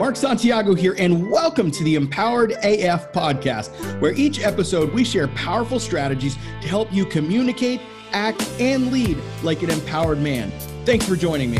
Mark Santiago here, and welcome to the Empowered AF podcast, where each episode we share powerful strategies to help you communicate, act, and lead like an empowered man. Thanks for joining me.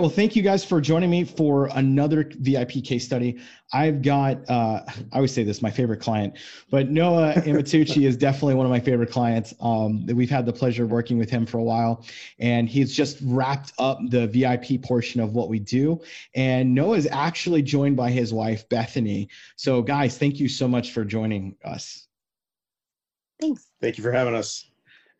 Right. Well, thank you guys for joining me for another VIP case study. I've got, uh, I always say this, my favorite client, but Noah Amatucci is definitely one of my favorite clients. Um, we've had the pleasure of working with him for a while, and he's just wrapped up the VIP portion of what we do. And Noah is actually joined by his wife, Bethany. So, guys, thank you so much for joining us. Thanks. Thank you for having us.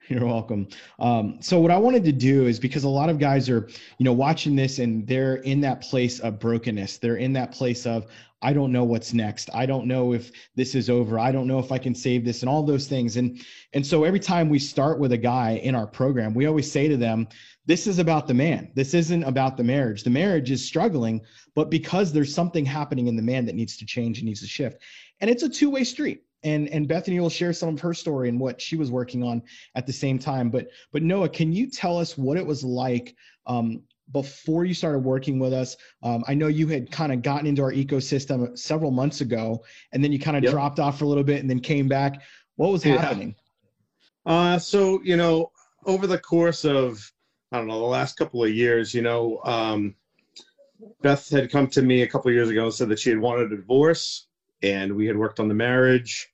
You're welcome. Um, so what I wanted to do is because a lot of guys are, you know, watching this and they're in that place of brokenness. They're in that place of, I don't know what's next. I don't know if this is over. I don't know if I can save this and all those things. And and so every time we start with a guy in our program, we always say to them, this is about the man. This isn't about the marriage. The marriage is struggling, but because there's something happening in the man that needs to change and needs to shift. And it's a two-way street and and Bethany will share some of her story and what she was working on at the same time. But but Noah, can you tell us what it was like um, before you started working with us? Um, I know you had kind of gotten into our ecosystem several months ago, and then you kind of yep. dropped off for a little bit, and then came back. What was happening? Yeah. Uh, so you know, over the course of I don't know the last couple of years, you know. Um, Beth had come to me a couple years ago and said that she had wanted a divorce and we had worked on the marriage,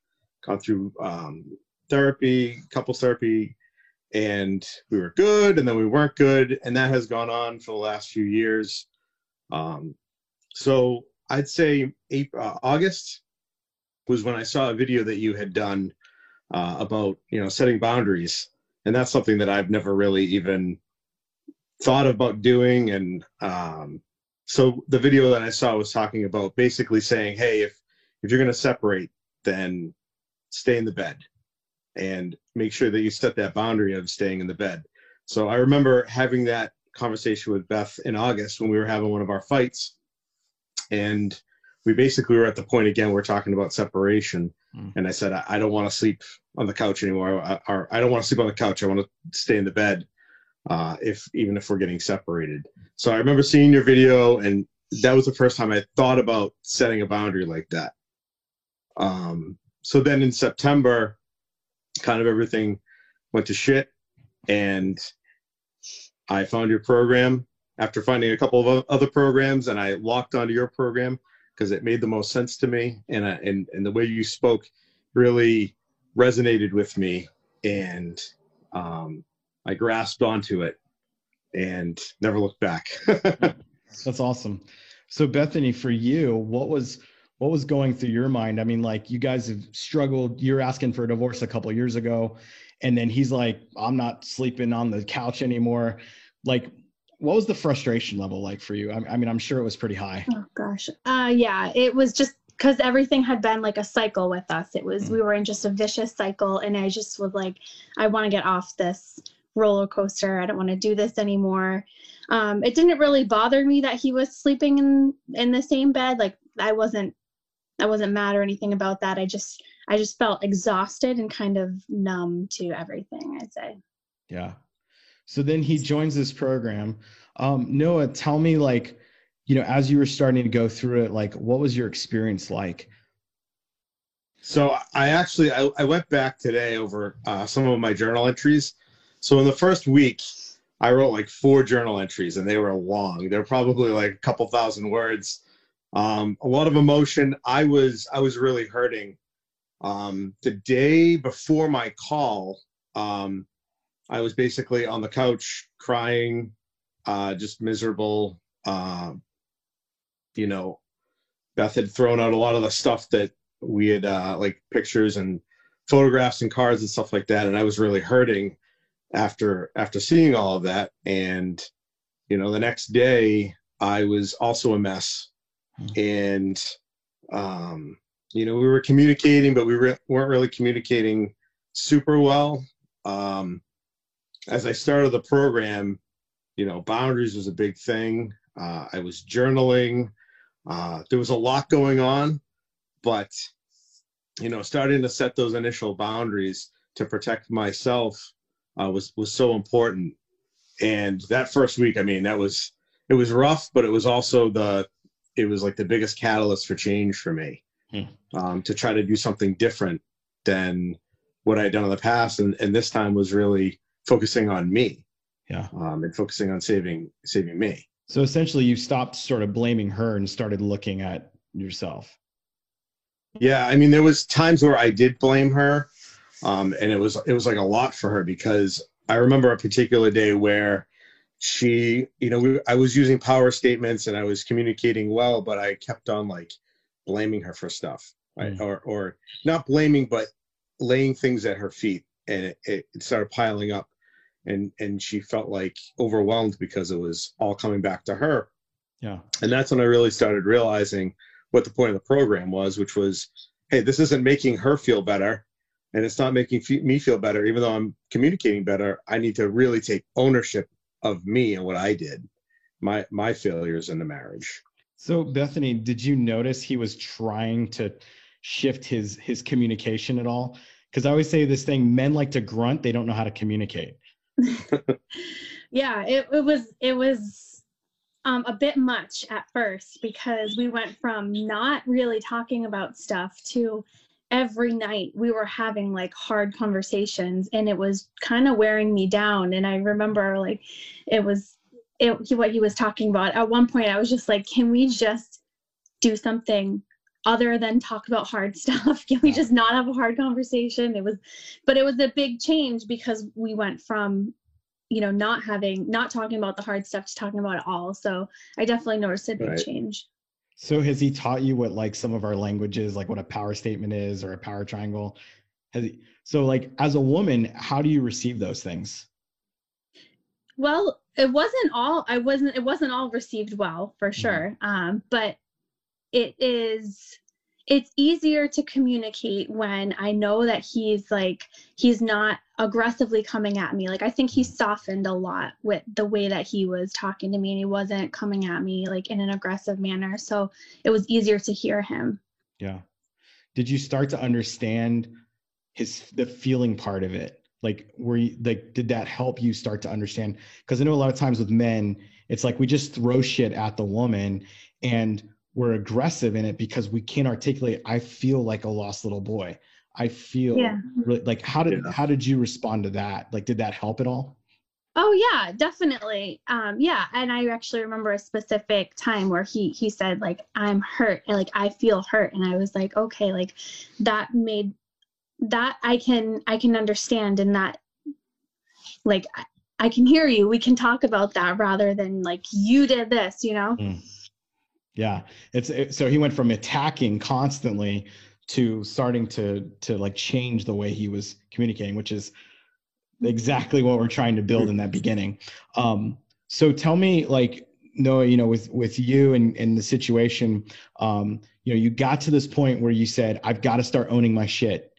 gone through um, therapy, couples therapy, and we were good, and then we weren't good, and that has gone on for the last few years. Um, so I'd say April, uh, August was when I saw a video that you had done uh, about you know setting boundaries, and that's something that I've never really even thought about doing, and um, so the video that I saw was talking about basically saying, hey, if if you're going to separate, then stay in the bed and make sure that you set that boundary of staying in the bed. So I remember having that conversation with Beth in August when we were having one of our fights. And we basically were at the point again, we're talking about separation. Mm. And I said, I, I don't want to sleep on the couch anymore. I, or I don't want to sleep on the couch. I want to stay in the bed. Uh, if even if we're getting separated. So I remember seeing your video and that was the first time I thought about setting a boundary like that. Um, so then in September, kind of everything went to shit, and I found your program after finding a couple of other programs, and I locked onto your program because it made the most sense to me, and I, and and the way you spoke really resonated with me, and um, I grasped onto it and never looked back. That's awesome. So Bethany, for you, what was what was going through your mind? I mean, like you guys have struggled. You're asking for a divorce a couple years ago, and then he's like, "I'm not sleeping on the couch anymore." Like, what was the frustration level like for you? I, I mean, I'm sure it was pretty high. Oh gosh, uh, yeah, it was just because everything had been like a cycle with us. It was mm. we were in just a vicious cycle, and I just was like, I want to get off this roller coaster. I don't want to do this anymore. Um, it didn't really bother me that he was sleeping in in the same bed. Like I wasn't I wasn't mad or anything about that. I just I just felt exhausted and kind of numb to everything, I'd say. Yeah. So then he joins this program. Um, Noah, tell me like, you know, as you were starting to go through it, like what was your experience like? So I actually I, I went back today over uh, some of my journal entries. So in the first week, I wrote like four journal entries and they were long. They're probably like a couple thousand words um, a lot of emotion. I was I was really hurting. Um, the day before my call, um, I was basically on the couch crying, uh, just miserable. Uh, you know, Beth had thrown out a lot of the stuff that we had, uh, like pictures and photographs and cards and stuff like that, and I was really hurting after after seeing all of that. And you know, the next day I was also a mess and um, you know we were communicating, but we re- weren't really communicating super well. Um, as I started the program, you know, boundaries was a big thing. Uh, I was journaling. Uh, there was a lot going on, but you know, starting to set those initial boundaries to protect myself uh, was was so important. and that first week, I mean, that was it was rough, but it was also the it was like the biggest catalyst for change for me Hmm. um, to try to do something different than what I'd done in the past, and and this time was really focusing on me Yeah. um, and focusing on saving saving me. So essentially, you stopped sort of blaming her and started looking at yourself. Yeah, I mean, there was times where I did blame her, um, and it was it was like a lot for her because I remember a particular day where she, you know, we, I was using power statements and I was communicating well, but I kept on like blaming her for stuff, right? Mm. or or not blaming, but laying things at her feet, and it, it, it started piling up, and and she felt like overwhelmed because it was all coming back to her Yeah. and that's when i really started realizing what the point of the program was which was hey this isn't making her feel better and it's not making me feel better even though i'm communicating better i need to really take ownership of me and what i did my my failures in the marriage So Bethany, did you notice he was trying to shift his his communication at all? Because I always say this thing: men like to grunt; they don't know how to communicate. yeah it, it was it was um, a bit much at first because we went from not really talking about stuff to every night we were having like hard conversations and it was kind of wearing me down and i remember like it was it what he was talking about. At one point i was just like can we just do something other than talk about hard stuff? Can we just not have a hard conversation? It was but it was a big change because we went from you know not having not talking about the hard stuff to talking about it all. So i definitely noticed a big Right. change So has he taught you what like some of our languages, like what a power statement is or a power triangle? Has he, so like as a woman, how do you receive those things? well it wasn't all i wasn't it wasn't all received well for sure um but it is it's easier to communicate when i know that he's like he's not aggressively coming at me like i think he softened a lot with the way that he was talking to me and he wasn't coming at me like in an aggressive manner so it was easier to hear him Yeah. Did you start to understand his the feeling part of it? Like were you like did that help you start to understand? Because I know a lot of times with men, it's like we just throw shit at the woman and we're aggressive in it because we can't articulate, I feel like a lost little boy. I feel Yeah. really like how did Yeah. how did you respond to that? Like did that help at all? Oh yeah, definitely. Um, yeah, and I actually remember a specific time where he he said like I'm hurt, and, like I feel hurt, and I was like, okay, like that made that I can I can understand, and that like I, I can hear you. We can talk about that rather than like you did this, you know? Yeah, it's it, so he went from attacking constantly to starting to to like change the way he was communicating, which is exactly what we're trying to build in that beginning. Um, so tell me, like Noah, you know, with with you and and the situation, um, you know, you got to this point where you said, "I've got to start owning my shit,"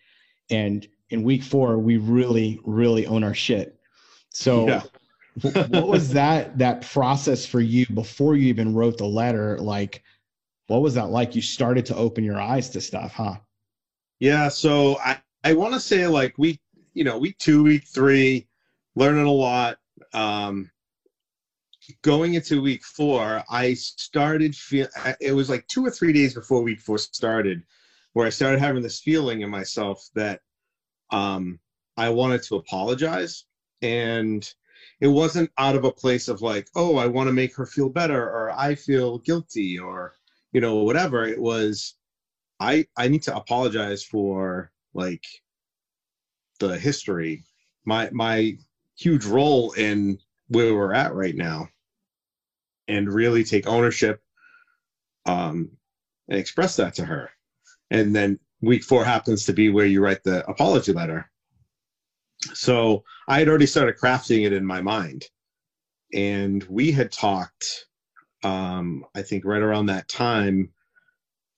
and in week four, we really, really own our shit. So Yeah. what was that that process for you before you even wrote the letter like what was that like? You started to open your eyes to stuff huh? Yeah, so I I want to say like week you know week two week three, learning a lot. Um, going into week four, I started feel it was like two or three days before week four started, where I started having this feeling in myself that um, I wanted to apologize, and it wasn't out of a place of like oh I want to make her feel better or I feel guilty or you know whatever. It was I I need to apologize for like the history, my my huge role in where we're at right now, and really take ownership, um, and express that to her, and then week four happens to be where you write the apology letter. So I had already started crafting it in my mind, and we had talked, um, I think right around that time.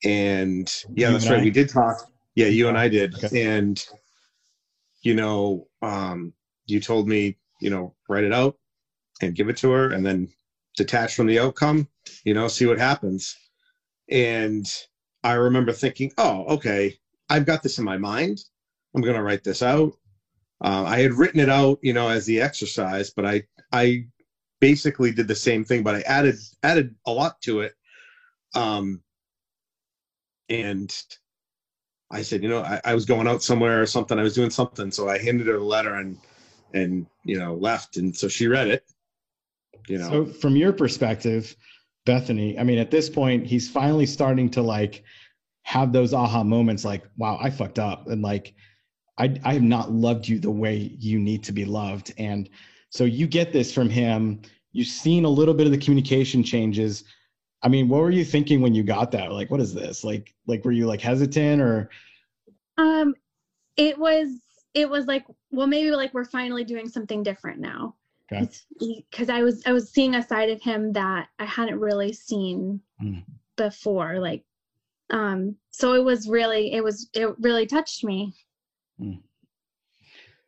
And yeah You that's and right. I? we did talk. Yeah you and i did. Okay. and you know um you told me you know write it out and give it to her and then detach from the outcome you know see what happens. And i remember thinking oh okay i've got this in my mind. I'm going to write this out. Uh, I had written it out, you know, as the exercise, but I I basically did the same thing, but I added added a lot to it. Um, and I said, you know, I, I was going out somewhere or something. I was doing something, so I handed her the letter and and you know left, and so she read it. You know, So from your perspective, Bethany, I mean, at this point, he's finally starting to like have those aha moments like, wow, I fucked up. And like, I, I have not loved you the way you need to be loved. And so you get this from him. You've seen a little bit of the communication changes. I mean, what were you thinking when you got that? Like, what is this? Like, like, were you like hesitant or? Um, it was it was like well maybe like we're finally doing something different now. Okay. Because I was I was seeing a side of him that I hadn't really seen Mm. before. Like, um, so it was really it was it really touched me.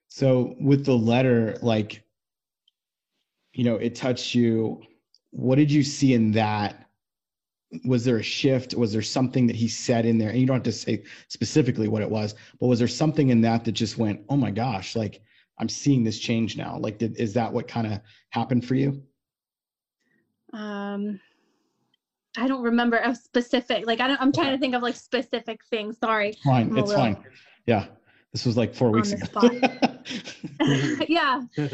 So with the letter, like, you know, it touched you. What did you see in that? Was there a shift? Was there something that he said in there? And you don't have to say specifically what it was, but was there something in that that just went, oh my gosh, like I'm seeing this change now? Like, did, is that what kind of happened for you? Um, I don't remember a specific like I don't I'm trying to think of like specific things. Sorry. Fine. I'm It's little- fine. Yeah. This was like four weeks ago. yeah.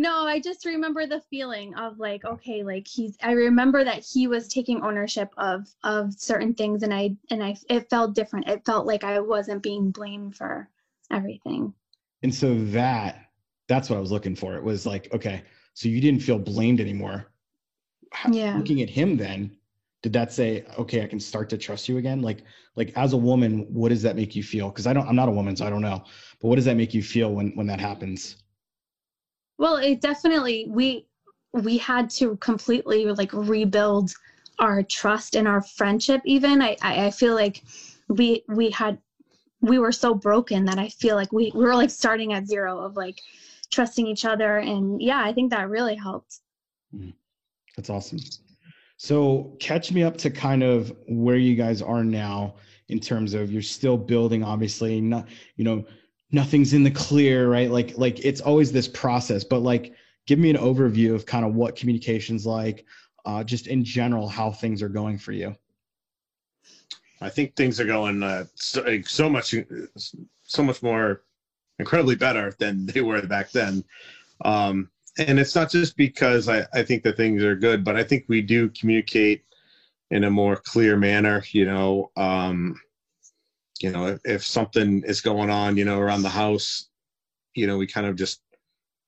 No, I just remember the feeling of like, okay, like he's I remember that he was taking ownership of of certain things and I and I it felt different. It felt like I wasn't being blamed for everything. and so that that's what I was looking for. It was like, okay, so you didn't feel blamed anymore. Yeah. Looking at him then, did that say, okay, I can start to trust you again? Like, like as a woman, what does that make you feel? Because I don't, I'm not a woman, so I don't know. But what does that make you feel when when that happens? Well, it definitely we we had to completely like rebuild our trust and our friendship even. I I, feel like we we had we were so broken that I feel like we, we were like starting at zero of like trusting each other and yeah, I think that really helped. Mm-hmm. That's awesome. So catch me up to kind of where you guys are now in terms of you're still building, obviously, not, you know, nothing's in the clear, right? Like, like it's always this process, but like, give me an overview of kind of what communication's like, uh, just in general, how things are going for you. I think things are going uh, so, so much, so much more incredibly better than they were back then. Um, and it's not just because I, I think that things are good, but I think we do communicate in a more clear manner. You know, um, you know, if, if something is going on, you know, around the house, you know, we kind of just,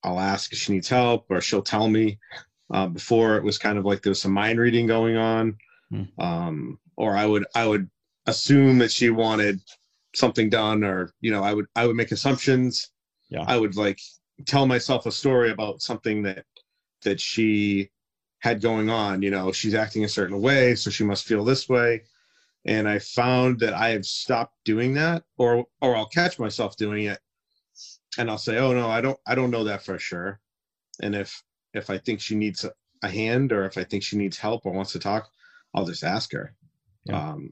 I'll ask if she needs help, or she'll tell me. Uh, before it was kind of like there was some mind reading going on, Hmm. um, or I would I would assume that she wanted something done, or you know, I would I would make assumptions. Yeah. I would like tell myself a story about something that that she had going on. You know, she's acting a certain way, so she must feel this way. And I found that I have stopped doing that, or or I'll catch myself doing it, and I'll say, "Oh no, I don't I don't know that for sure." And if if I think she needs a, a hand, or if I think she needs help or wants to talk, I'll just ask her. Yeah. Um,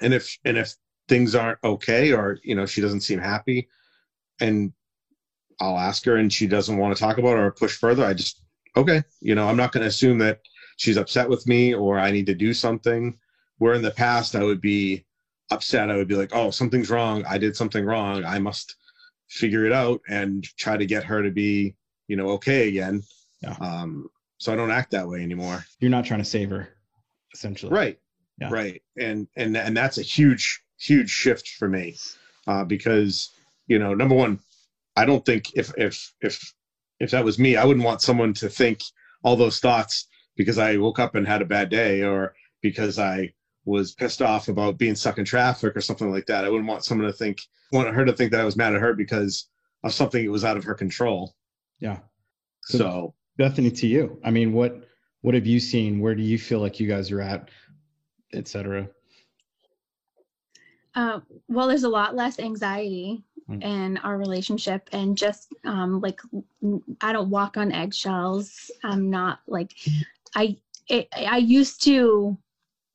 and if and if things aren't okay, or you know she doesn't seem happy, and I'll ask her and she doesn't want to talk about it or push further, I just okay. You know, I'm not going to assume that she's upset with me or I need to do something. Where in the past I would be upset, I would be like, oh, something's wrong. I did something wrong. I must figure it out and try to get her to be, you know, okay again. Yeah. Um, so I don't act that way anymore. You're not trying to save her, essentially. Right. Yeah. Right. And and and that's a huge huge shift for me, uh, because you know, number one, I don't think if if if if that was me, I wouldn't want someone to think all those thoughts because I woke up and had a bad day or because I was pissed off about being stuck in traffic or something like that. I wouldn't want someone to think want her to think that I was mad at her because of something that was out of her control. Yeah. So- So Bethany, to you. I mean, what what have you seen? Where do you feel like you guys are at, et cetera? Uh, well, there's a lot less anxiety Mm. in our relationship, and just um, like I don't walk on eggshells. I'm not like I. It, I used to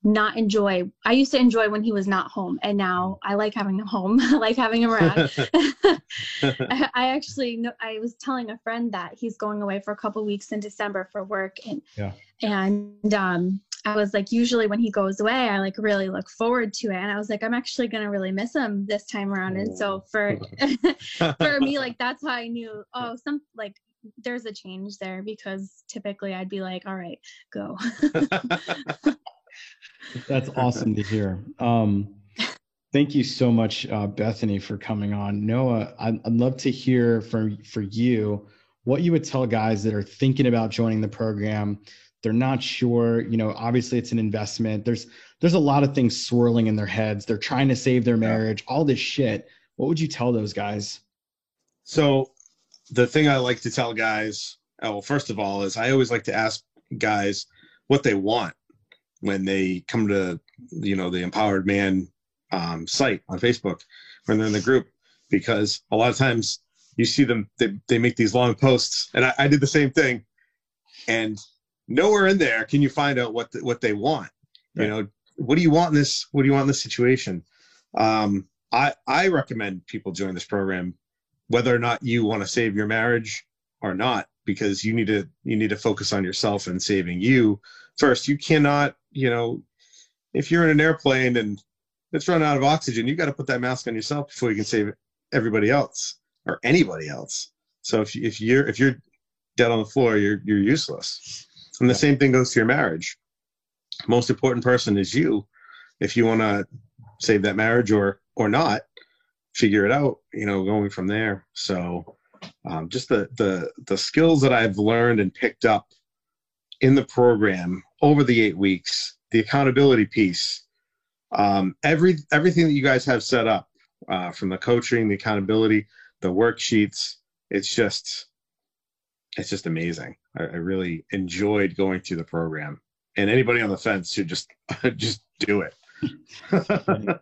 not enjoy. I used to enjoy when he was not home, and now I like having him home. I like having him around. I, I actually know. I was telling a friend that he's going away for a couple weeks in December for work, and Yeah. and um, I was like, usually when he goes away, I like really look forward to it, and I was like, I'm actually gonna really miss him this time around. And so for for me, like that's how I knew. Oh, some like there's a change there because typically I'd be like, all right, go. That's awesome to hear. Um, thank you so much, uh, Bethany, for coming on. Noah, I'd, I'd love to hear from for you what you would tell guys that are thinking about joining the program. They're not sure. You know, obviously it's an investment. There's there's a lot of things swirling in their heads. They're trying to save their marriage. All this shit. What would you tell those guys? So, the thing I like to tell guys, oh, well, first of all, is I always like to ask guys what they want when they come to, you know, the Empowered Man um, site on Facebook when they're in the group, because a lot of times you see them, they, they make these long posts, and I, I did the same thing, and nowhere in there can you find out what the, what they want. You know, what do you want in this? What do you want in this situation? Um, I I recommend people join this program whether or not you want to save your marriage or not because you need to you need to focus on yourself and saving you first you cannot you know if you're in an airplane and it's run out of oxygen you got to put that mask on yourself before you can save everybody else or anybody else. So if, you, if you're if you're dead on the floor you're you're useless. And the same thing goes to your marriage. Most important person is you. If you want to save that marriage or or not figure it out you know going from there. So um, just the the the skills that i've learned and picked up in the program over the eight weeks the accountability piece um, every everything that you guys have set up uh, from the coaching the accountability the worksheets it's just it's just amazing. I, I really enjoyed going through the program. And anybody on the fence should just just do it.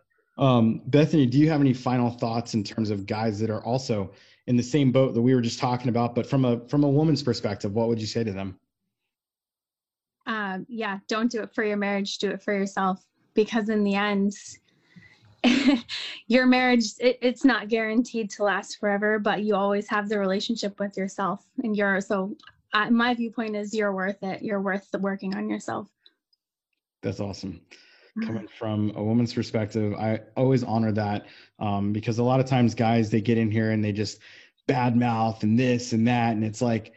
Um, Bethany, do you have any final thoughts in terms of guys that are also in the same boat that we were just talking about, but from a from a woman's perspective, what would you say to them? Um, yeah, don't do it for your marriage, do it for yourself. Because in the end, your marriage, it, it's not guaranteed to last forever, but you always have the relationship with yourself. And you're, so uh, my viewpoint is you're worth it. You're worth the working on yourself. That's awesome. Coming from a woman's perspective, I always honor that um, because a lot of times guys they get in here and they just bad mouth and this and that, and it's like,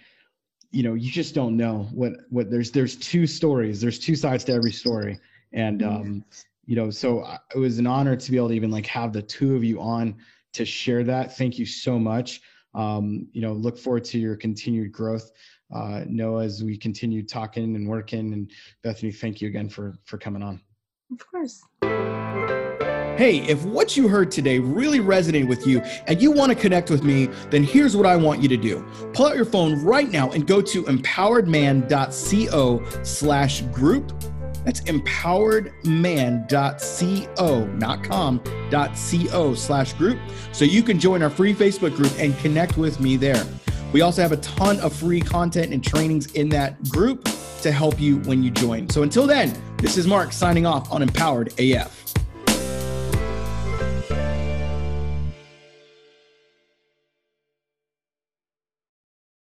you know, you just don't know what what there's there's two stories, there's two sides to every story, and Mhm. um, you know, so it was an honor to be able to even like have the two of you on to share that. Thank you so much. Um, you know, look forward to your continued growth, uh, Noah, as we continue talking and working. And Bethany, thank you again for for coming on. Of course. Hey, if what you heard today really resonated with you and you want to connect with me, then here's what I want you to do. Pull out your phone right now and go to empoweredman.co slash group. That's empoweredman.co, not com, .co slash group. So you can join our free Facebook group and connect with me there. We also have a ton of free content and trainings in that group to help you when you join. So until then, this is Mark signing off on Empowered AF.